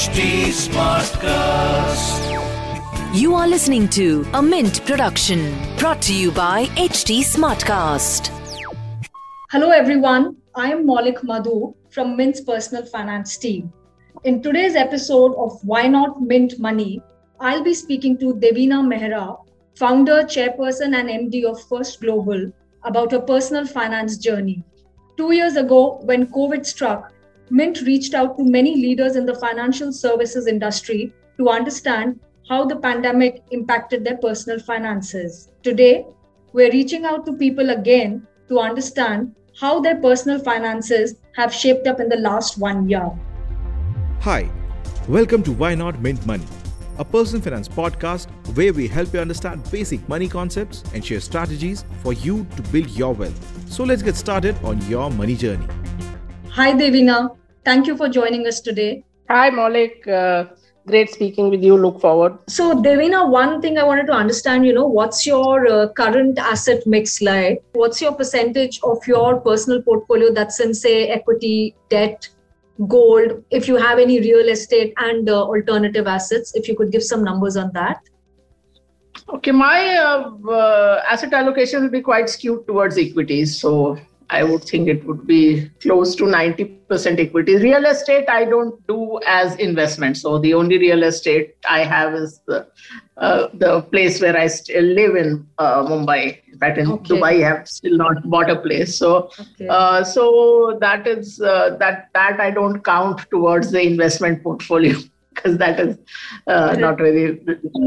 HT Smartcast. You are listening to a Mint production brought to you by HT Smartcast. Hello, everyone. I am Maulik Madhu from Mint's personal finance team. In today's episode of Why Not Mint Money, I'll be speaking to Devina Mehra, founder, chairperson, and MD of First Global, about her personal finance journey. Two years ago, when COVID struck, Mint reached out to many leaders in the financial services industry to understand how the pandemic impacted their personal finances. Today, we're reaching out to people again to understand how their personal finances have shaped up in the last one year. Hi, welcome to Why Not Mint Money, a personal finance podcast where we help you understand basic money concepts and share strategies for you to build your wealth. So let's get started on your money journey. Hi, Devina. Thank you for joining us today. Hi, Maulik. Uh, great speaking with you. Look forward. So, Devina, one thing I wanted to understand, you know, what's your uh, current asset mix like? What's your percentage of your personal portfolio that's in, say, equity, debt, gold, if you have any real estate and uh, alternative assets? If you could give some numbers on that. Okay, my uh, uh, asset allocation will be quite skewed towards equities. So I would think it would be close to 90% equity. Real estate, I don't do as investment. So the only real estate I have is the, uh, the place where I still live in uh, Mumbai. In fact, in okay. Dubai, I have still not bought a place. So, okay. uh, so that is uh, that that I don't count towards the investment portfolio because that is uh, not really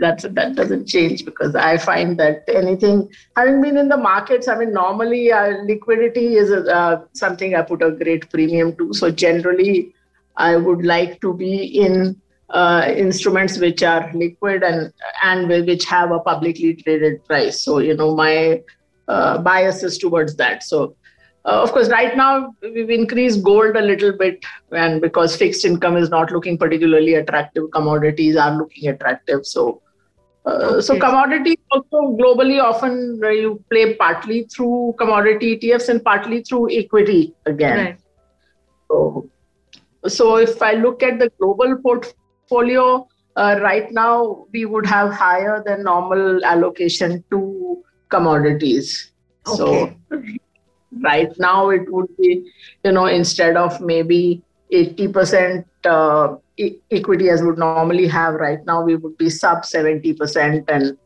that's that doesn't change because I find that anything having been in the markets, I mean normally uh, liquidity is uh, something I put a great premium to. So generally, I would like to be in uh, instruments which are liquid and and which have a publicly traded price. So you know my uh, bias is towards that. So uh, of course, right now we've increased gold a little bit, and because fixed income is not looking particularly attractive, commodities are looking attractive. So, uh, okay. so commodities also globally often uh, you play partly through commodity ETFs and partly through equity again. Right. So, so if I look at the global portfolio uh, right now, we would have higher than normal allocation to commodities. Okay. So right now it would be you know instead of maybe 80% uh, e- equity as would normally have right now we would be sub 70% and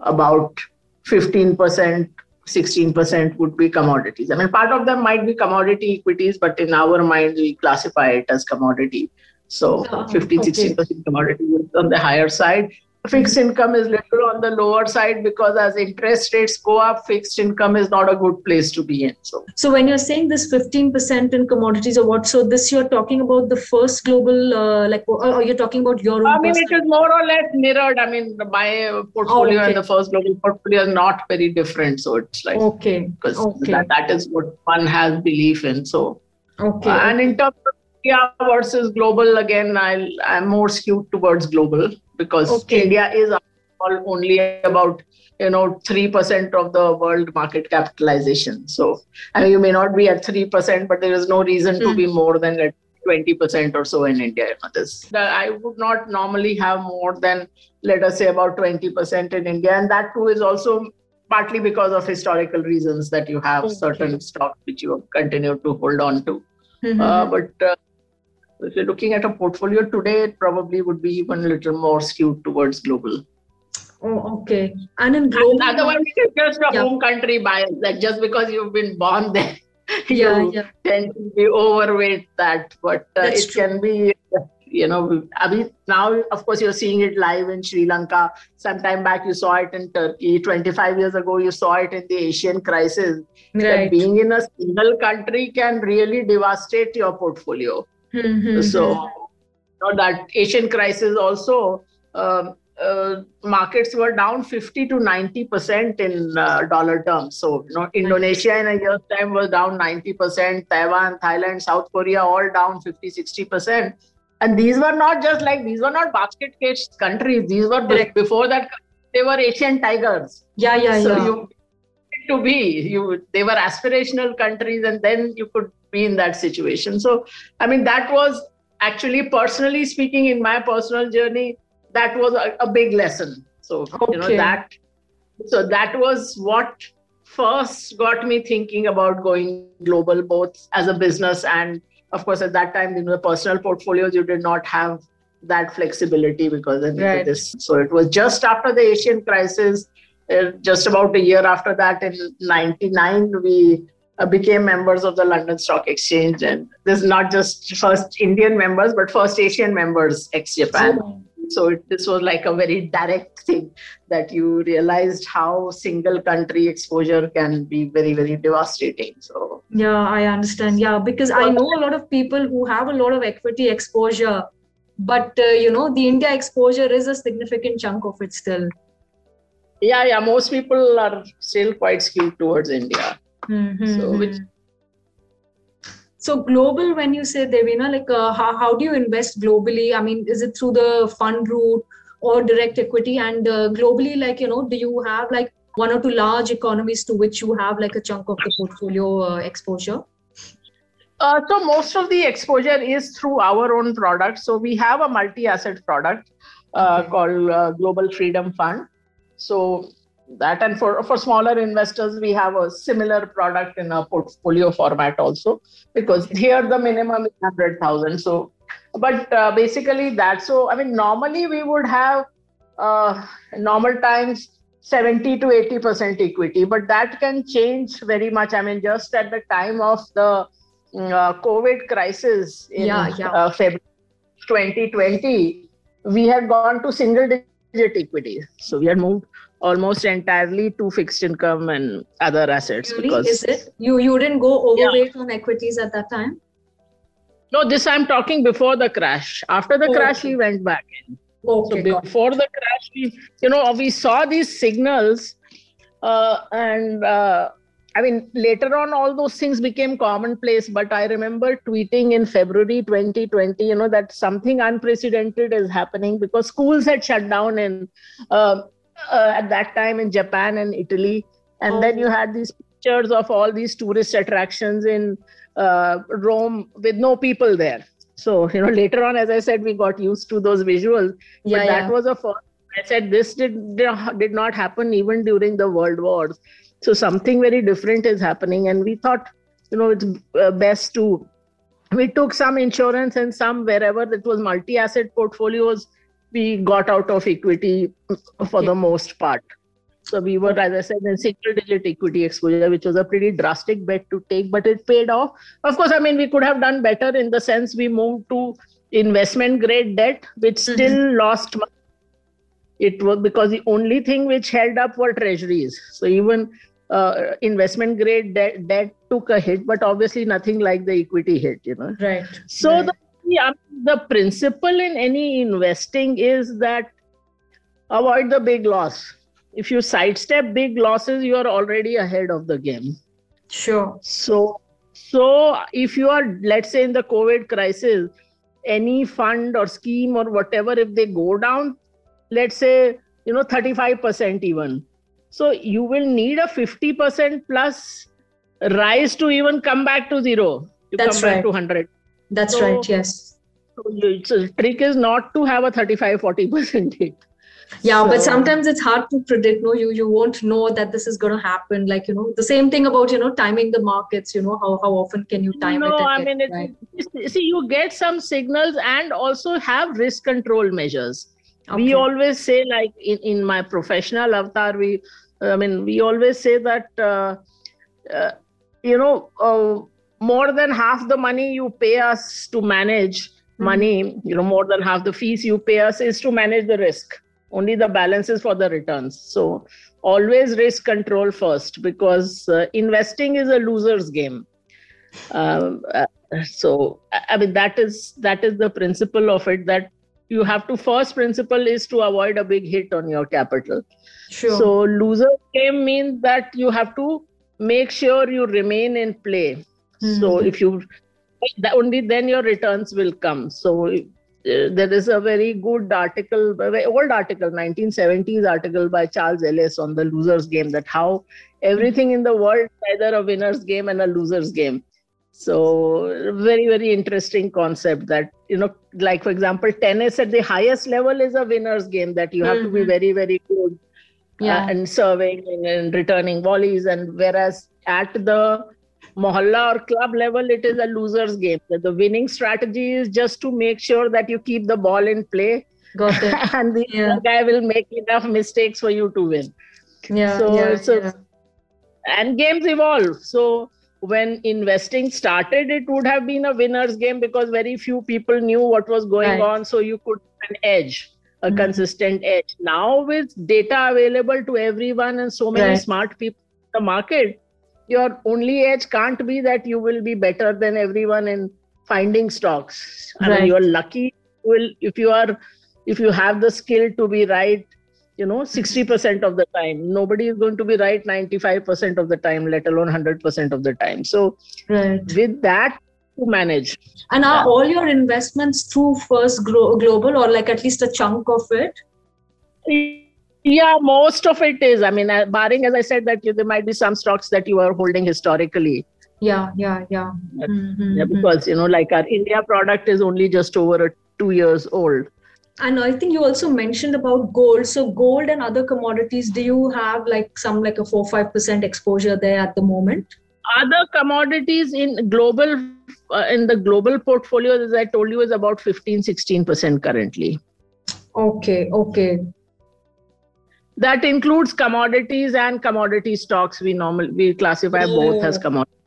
about 15% 16% would be commodities. I mean part of them might be commodity equities but in our mind we classify it as commodity. So oh, 15 okay. 16% commodity on the higher side fixed income is little on the lower side because as interest rates go up fixed income is not a good place to be in so. So when you're saying this 15% in commodities or what so this you're talking about the first global uh, like or you're talking about your i mean it is more or less mirrored. I mean my portfolio oh, okay. and the first global portfolio is not very different so it's like okay because okay. that, that is what one has belief in so. Okay uh, and in terms of India versus global again I'll, i'm more skewed towards global because okay. India is only about you know three percent of the world market capitalization. So I mean, you may not be at three percent, but there is no reason mm. to be hmm. more than at twenty percent or so in India. You know, this I would not normally have more than let us say about twenty percent in India, and that too is also partly because of historical reasons that you have okay. certain stocks which you continue to hold on to. Mm-hmm. Uh, but uh, if you're looking at a portfolio today, it probably would be even a little more skewed towards global. Oh, okay. And in global, and otherwise, it's just a yeah. home country bias. Like just because you've been born there, yeah, you yeah. tend to be overweight that. But uh, it true. can be, you know, I mean, now of course you're seeing it live in Sri Lanka. Sometime back you saw it in Turkey. 25 years ago you saw it in the Asian crisis. Right. That being in a single country can really devastate your portfolio. Mm-hmm. So, you know, that Asian crisis also, uh, uh, markets were down 50 to 90 percent in uh, dollar terms. So, you know, Indonesia in a year's time was down 90 percent. Taiwan, Thailand, South Korea all down 50, 60 percent. And these were not just like these were not basket case countries. These were Correct. before that they were Asian tigers. Yeah, yeah, so yeah. You, to be you they were aspirational countries and then you could be in that situation. So, I mean, that was actually, personally speaking, in my personal journey, that was a, a big lesson. So you know that. So that was what first got me thinking about going global, both as a business and, of course, at that time, you know, the personal portfolios you did not have that flexibility because of Right. this. So it was just after the Asian crisis, just about a year after that, in '99, we uh, became members of the London Stock Exchange, and this is not just first Indian members, but first Asian members ex Japan. So it, this was like a very direct thing that you realized how single country exposure can be very very devastating. So Yeah, I understand. Yeah, because I know a lot of people who have a lot of equity exposure, but uh, you know, the India exposure is a significant chunk of it still. Yeah, yeah, most people are still quite skewed towards India. Mhm, So which-. So global, when you say Devina, like uh, how, how do you invest globally? I mean, is it through the fund route or direct equity? And uh, globally, like you know, do you have like one or two large economies to which you have like a chunk of the portfolio uh, exposure? Uh, so most of the exposure is through our own product. So we have a multi-asset product uh, Okay. called uh, Global Freedom Fund. So that and for for smaller investors, we have a similar product in a portfolio format also because here the minimum is hundred thousand. So, but uh, basically that. so. I mean, normally we would have uh, normal times. 70 to 80 percent equity but that can change very much i mean just at the time of the mm, uh, COVID crisis in Yeah, yeah. Uh, February 2020, we had gone to single digit equity. So we had moved almost entirely to fixed income and other assets. Really? because Is it you? You didn't go overweight on equities at that time? No, this I'm talking before the crash. After the Oh, crash, okay. we went back in. Okay, so before the crash, we, you know, we saw these signals, uh, and uh, I mean, later on, all those things became commonplace. But I remember tweeting in February 2020, you know, that something unprecedented is happening because schools had shut down in uh, uh, at that time in Japan and Italy, and then Oh. you had these pictures of all these tourist attractions in uh, Rome with no people there. So you know, later on, as I said, we got used to those visuals Yeah, but that yeah. was a first. I said this did did not happen even during the world wars. So something very different is happening, and we thought, you know, it's uh, best to. We took some insurance and some wherever it was multi-asset portfolios, we got out of equity for Okay. the most part. So we were, as I said, in single-digit equity exposure, which was a pretty drastic bet to take, but it paid off. Of course, I mean we could have done better in the sense we moved to investment grade debt, which Mhm. still lost money. It was because the only thing which held up were treasuries. So even uh, investment grade debt, debt took a hit, but obviously nothing like the equity hit, you know. Right. So right. the yeah, the principle in any investing is that avoid the big loss. If you sidestep big losses, you are already ahead of the game. sure. So, so if you are, let's say, in the COVID crisis, any fund or scheme or whatever, if they go down, let's say, you know, 35% even. So you will need a 50% plus rise to even come back to zero, to That's come back right. to 100. That's So- right. Yes. So, you, so trick is not to have a 35 40% hit. Yeah, but sometimes it's hard to predict. No, you you won't know that this is going to happen. Like you know, the same thing about you know timing the markets. You know how how often can you time it? no, I mean, it right? see, you get some signals and also have risk control measures. Okay. We always say, like in, in my professional avatar, we, I mean, we always say that, uh, uh, you know, uh, more than half the money you pay us to manage Mhm. money, you know, more than half the fees you pay us is to manage the risk. Only the balance is for the returns. So always risk control first because uh, investing is a loser's game. Um, so I mean that is that is the principle of it that you have to first principle is to avoid a big hit on your capital. sure. So loser game means that you have to make sure you remain in play. So Mhm. if you that only then your returns will come. So uh, there is a very good article, very old article, 1970s article by Charles Ellis on the loser's game. That how everything in the world is either a winner's game and a loser's game. So very very interesting concept that you know, like for example, tennis at the highest level is a winner's game that you have mm-hmm. to be mm-hmm. very very good uh, yeah. uh, and serving and, and returning volleys, and whereas at the mohalla or club level, it is a loser's game. The winning strategy is just to make sure that you keep the ball in play. Got it. and the yeah. guy will make enough mistakes for you to win. Yeah. So, yeah, so yeah. and games evolve. So when investing started, it would have been a winner's game because very few people knew what was going right. on. So you could an edge, a mm-hmm. consistent edge. Now with data available to everyone and so many right. smart people in the market, your only edge can't be that you will be better than everyone in finding stocks. I mean, you're lucky. Will if you are, if you have the skill to be right, you know, sixty percent of the time. Nobody is going to be right ninety-five percent of the time, let alone hundred percent of the time. So, right. with that to manage. And are all your investments through First Global, or like at least a chunk of it? Yeah, most of it is. I mean, uh, barring as I said that you, there might be some stocks that you are holding historically. Yeah, yeah, yeah. Mm-hmm. yeah because you know, like our India product is only just over two years old. And I think you also mentioned about gold. So gold and other commodities, do you have like some like a four five percent exposure there at the moment? Other commodities in global uh, in the global portfolio, as I told you, is about 15 16 percent currently. Okay, okay that includes commodities and commodity stocks we normally we classify oh. both as commodities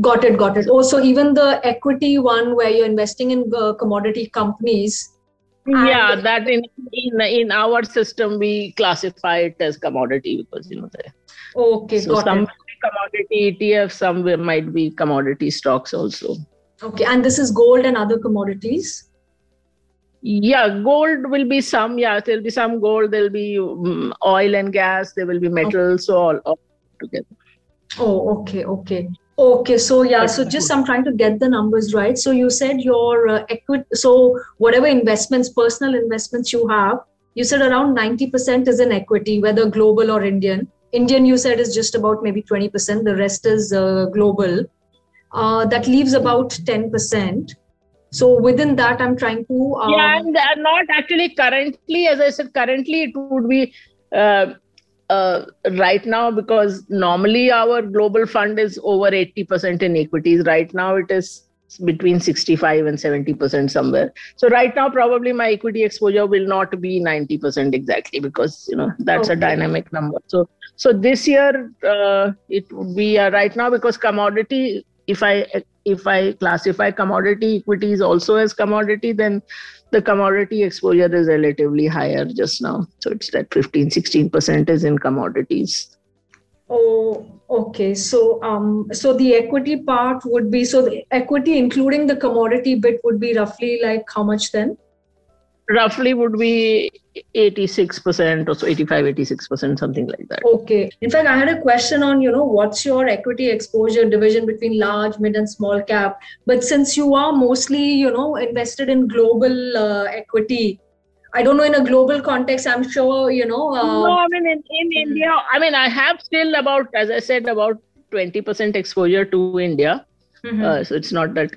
got it got it also even the equity one where you're investing in uh, commodity companies yeah that in, in in our system we classify it as commodity because you know the okay so got some it. commodity etf some might be commodity stocks also. Okay and this is gold and other commodities? Yeah gold will be some yeah there'll be some gold there'll be um, oil and gas there will be metals so all, all together. Oh okay okay okay so yeah so just i'm trying to get the numbers right. So you said your uh, equity so whatever investments personal investments you have you said around 90% is in equity whether global or indian. Indian you said is just about maybe 20% the rest is uh, global. Uh, that leaves about 10% so within that i'm trying to um, yeah and uh, not actually currently as i said currently it would be uh, uh, right now because normally our global fund is over 80% in equities. Right now it is between 65 and 70% somewhere. So right now probably my equity exposure will not be 90% exactly because you know that's okay. a dynamic number. So so this year uh, it would be uh, right now because commodity if i if I classify commodity equities also as commodity, then the commodity exposure is relatively higher just now. So it's that 15, 16% is in commodities. Oh, okay. So, um, so the equity part would be so the equity, including the commodity bit, would be roughly like how much then? Roughly would be 86% or so 85 86% something like that okay in fact i had a question on you know what's your equity exposure division between large mid and small cap but since you are mostly you know invested in global uh, equity I don't know in a global context. I'm sure you know. Uh, no, I mean in, in hmm. India. I mean I have still about, as I said, about twenty percent exposure to India. Mm-hmm. Uh, so it's not that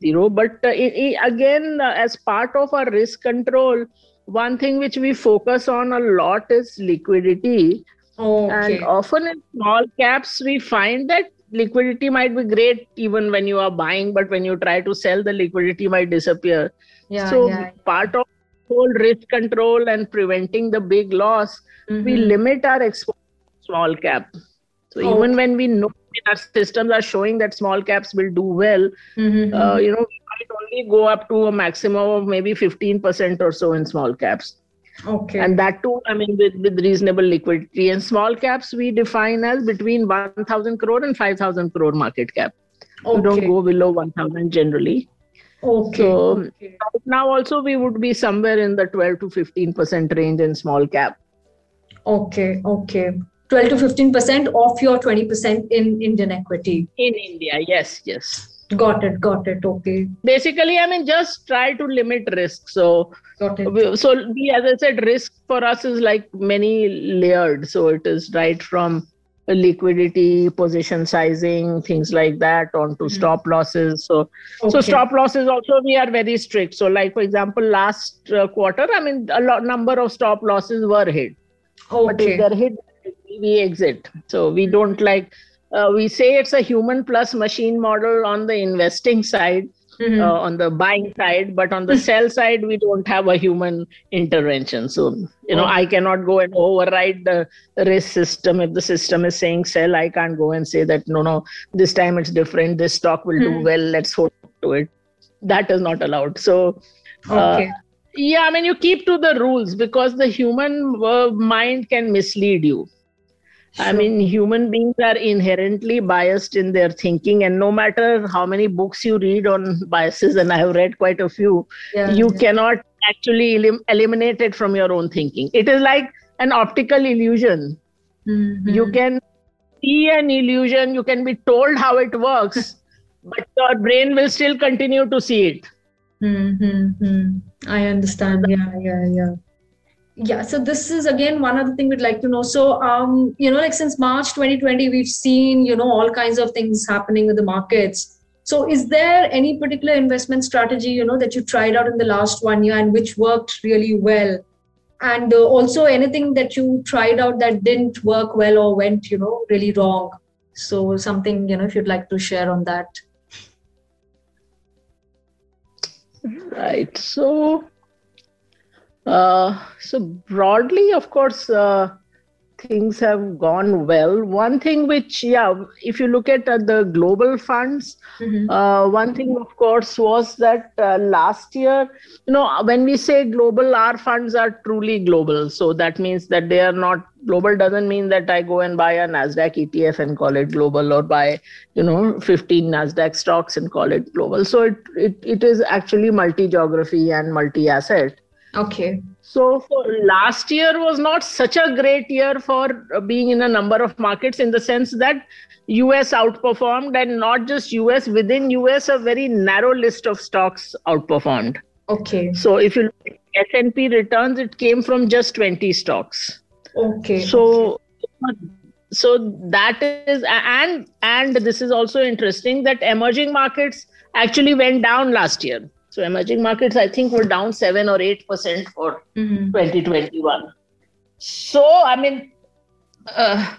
zero. But uh, it, again, uh, as part of our risk control, one thing which we focus on a lot is liquidity. Okay. And often in small caps, we find that liquidity might be great even when you are buying, but when you try to sell, the liquidity might disappear. Yeah, so yeah. part of whole risk control and preventing the big loss, mm-hmm. we limit our exposure to small cap. So okay. even when we know our systems are showing that small caps will do well, mm-hmm. uh, you know, we might only go up to a maximum of maybe 15% or so in small caps. Okay. And that too, I mean, with, with reasonable liquidity. And small caps we define as between 1,000 crore and 5,000 crore market cap. Okay. We don't go below 1,000 generally. Okay. So okay. now also we would be somewhere in the 12 to 15% range in small cap. Okay. Okay. 12 to 15% of your 20% in Indian equity. In India, yes, yes. Got it, got it. Okay. Basically, I mean, just try to limit risk. So, got it. so we, as I said, risk for us is like many layered. So it is right from liquidity, position sizing, things like that, onto Mhm. stop losses. So, so stop losses also we are very strict. So, like for example, last uh, quarter, I mean, a lot number of stop losses were hit. But if Okay. they're hit, we exit. So we don't like. Uh, we say it's a human plus machine model on the investing side, Mhm. uh, on the buying side, but on the sell side, we don't have a human intervention. So, you know. I cannot go and override the risk system. If the system is saying sell, I can't go and say that, no, no, this time it's different. This stock will do Hmm. well. Let's hold to it. That is not allowed. So, uh, okay. yeah, I mean, you keep to the rules because the human uh, mind can mislead you. I mean, human beings are inherently biased in their thinking, and no matter how many books you read on biases, and I have read quite a few, Yeah, you yeah. cannot actually elim- eliminate it from your own thinking. It is like an optical illusion. Mhm. You can see an illusion, you can be told how it works, but your brain will still continue to see it. Mm-hmm. I understand. Yeah, yeah, yeah. Yeah, so this is again one other thing we'd like to know. So, um, you know, like since March 2020, we've seen, you know, all kinds of things happening with the markets. So, is there any particular investment strategy, you know, that you tried out in the last one year and which worked really well? And uh, also anything that you tried out that didn't work well or went, you know, really wrong? So, something, you know, if you'd like to share on that. Right. So, uh, so broadly, of course, uh, things have gone well. One thing which, yeah, if you look at uh, the global funds, Mhm. uh, one thing, of course, was that uh, last year, you know, when we say global, our funds are truly global. So that means that they are not global. Doesn't mean that I go and buy a Nasdaq ETF and call it global, or buy, you know, 15 Nasdaq stocks and call it global. So it it, it is actually multi-geography and multi-asset. Okay. So for last year was not such a great year for uh, being in a number of markets in the sense that US outperformed and not just US within US a very narrow list of stocks outperformed. Okay. So if you look at S&P returns it came from just 20 stocks. Okay. So so that is and and this is also interesting that emerging markets actually went down last year. So emerging markets I think were down 7 or 8% for Mhm. 2021. So, I mean, uh,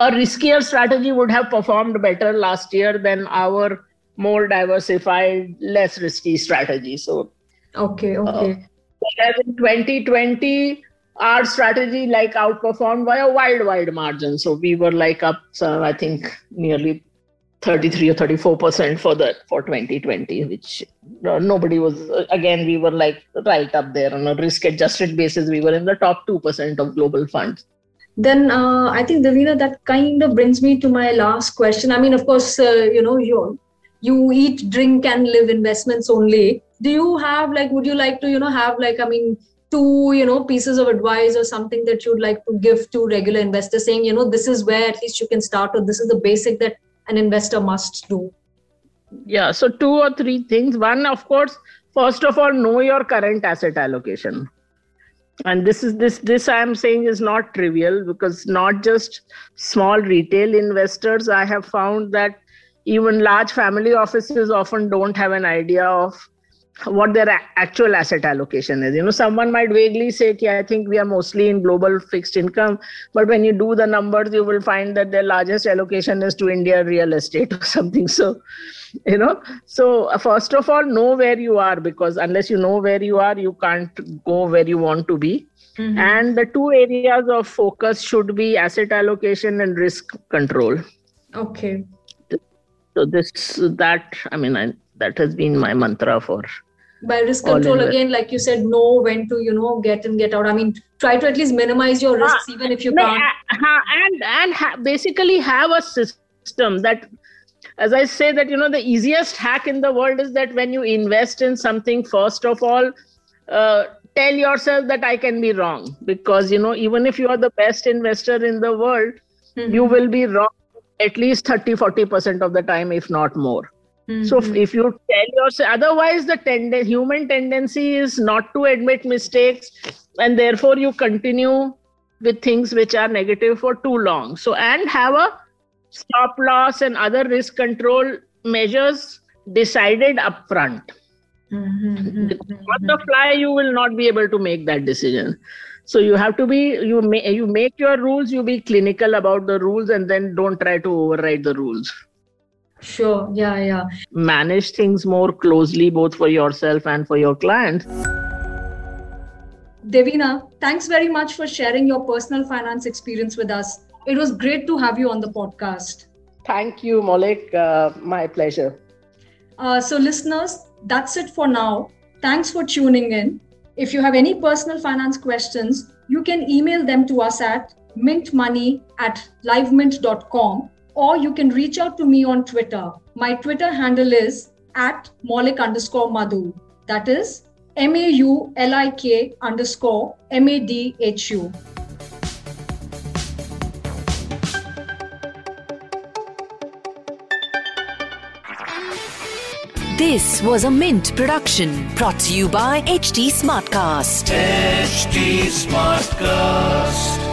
a riskier strategy would have performed better last year than our more diversified, less risky strategy. So, Okay. Okay. whereas in 2020, our strategy like outperformed by a wide, wide margin. So we were like up, so I think nearly 33 or 34 percent for the for 2020 which uh, nobody was uh, again we were like right up there on a risk adjusted basis we were in the top 2 percent of global funds Then uh, I think Devina, that kind of brings me to my last question. I mean, of course, uh, you know, you you eat, drink, and live investments only. Do you have like? Would you like to, you know, have like? I mean, two, you know, pieces of advice or something that you'd like to give to regular investors, saying, you know, this is where at least you can start, or this is the basic that an investor must do. yeah so two or three things. One of course first of all know your current asset allocation. And this is this this i am saying is not trivial because not just small retail investors. I have found that even large family offices often don't have an idea of what their actual asset allocation is. You know someone might vaguely say "Okay, i think we are mostly in global fixed income but when you do the numbers you will find that their largest allocation is to india real estate or something. So you know so uh, first of all know where you are because unless you know where you are you can't go where you want to be. And the two areas of focus should be asset allocation and risk control. Okay. so this that i mean I, that has been my mantra for By risk control, invest- again, like you said, know when to, you know, get in, get out. I mean, try to at least minimize your risks, even if you No, can't. uh, and and ha- basically have a system that as i say that you know the easiest hack in the world is that when you invest in something first of all uh, tell yourself that i can be wrong because you know even if you are the best investor in the world Mhm. you will be wrong at least 30 40% of the time if not more so Mhm. if you tell yourself otherwise the human tendency is not to admit mistakes and therefore you continue with things which are negative for too long. So, and have a stop loss and other risk control measures decided upfront. Mm-hmm. On the fly, you will not be able to make that decision. So you have to be you may you make your rules. You be clinical about the rules, and then don't try to override the rules. Sure. Yeah. Yeah. Manage things more closely, both for yourself and for your clients. Devina, thanks very much for sharing your personal finance experience with us. It was great to have you on the podcast. Thank you, Maulik. Uh, my pleasure. Uh, so, listeners, that's it for now. Thanks for tuning in. If you have any personal finance questions, you can email them to us at mintmoney at livemint.com or you can reach out to me on Twitter. My Twitter handle is at maulik underscore madhu. That is M A U L I K underscore M A D H U. This was a Mint production brought to you by HT Smartcast. HT Smartcast.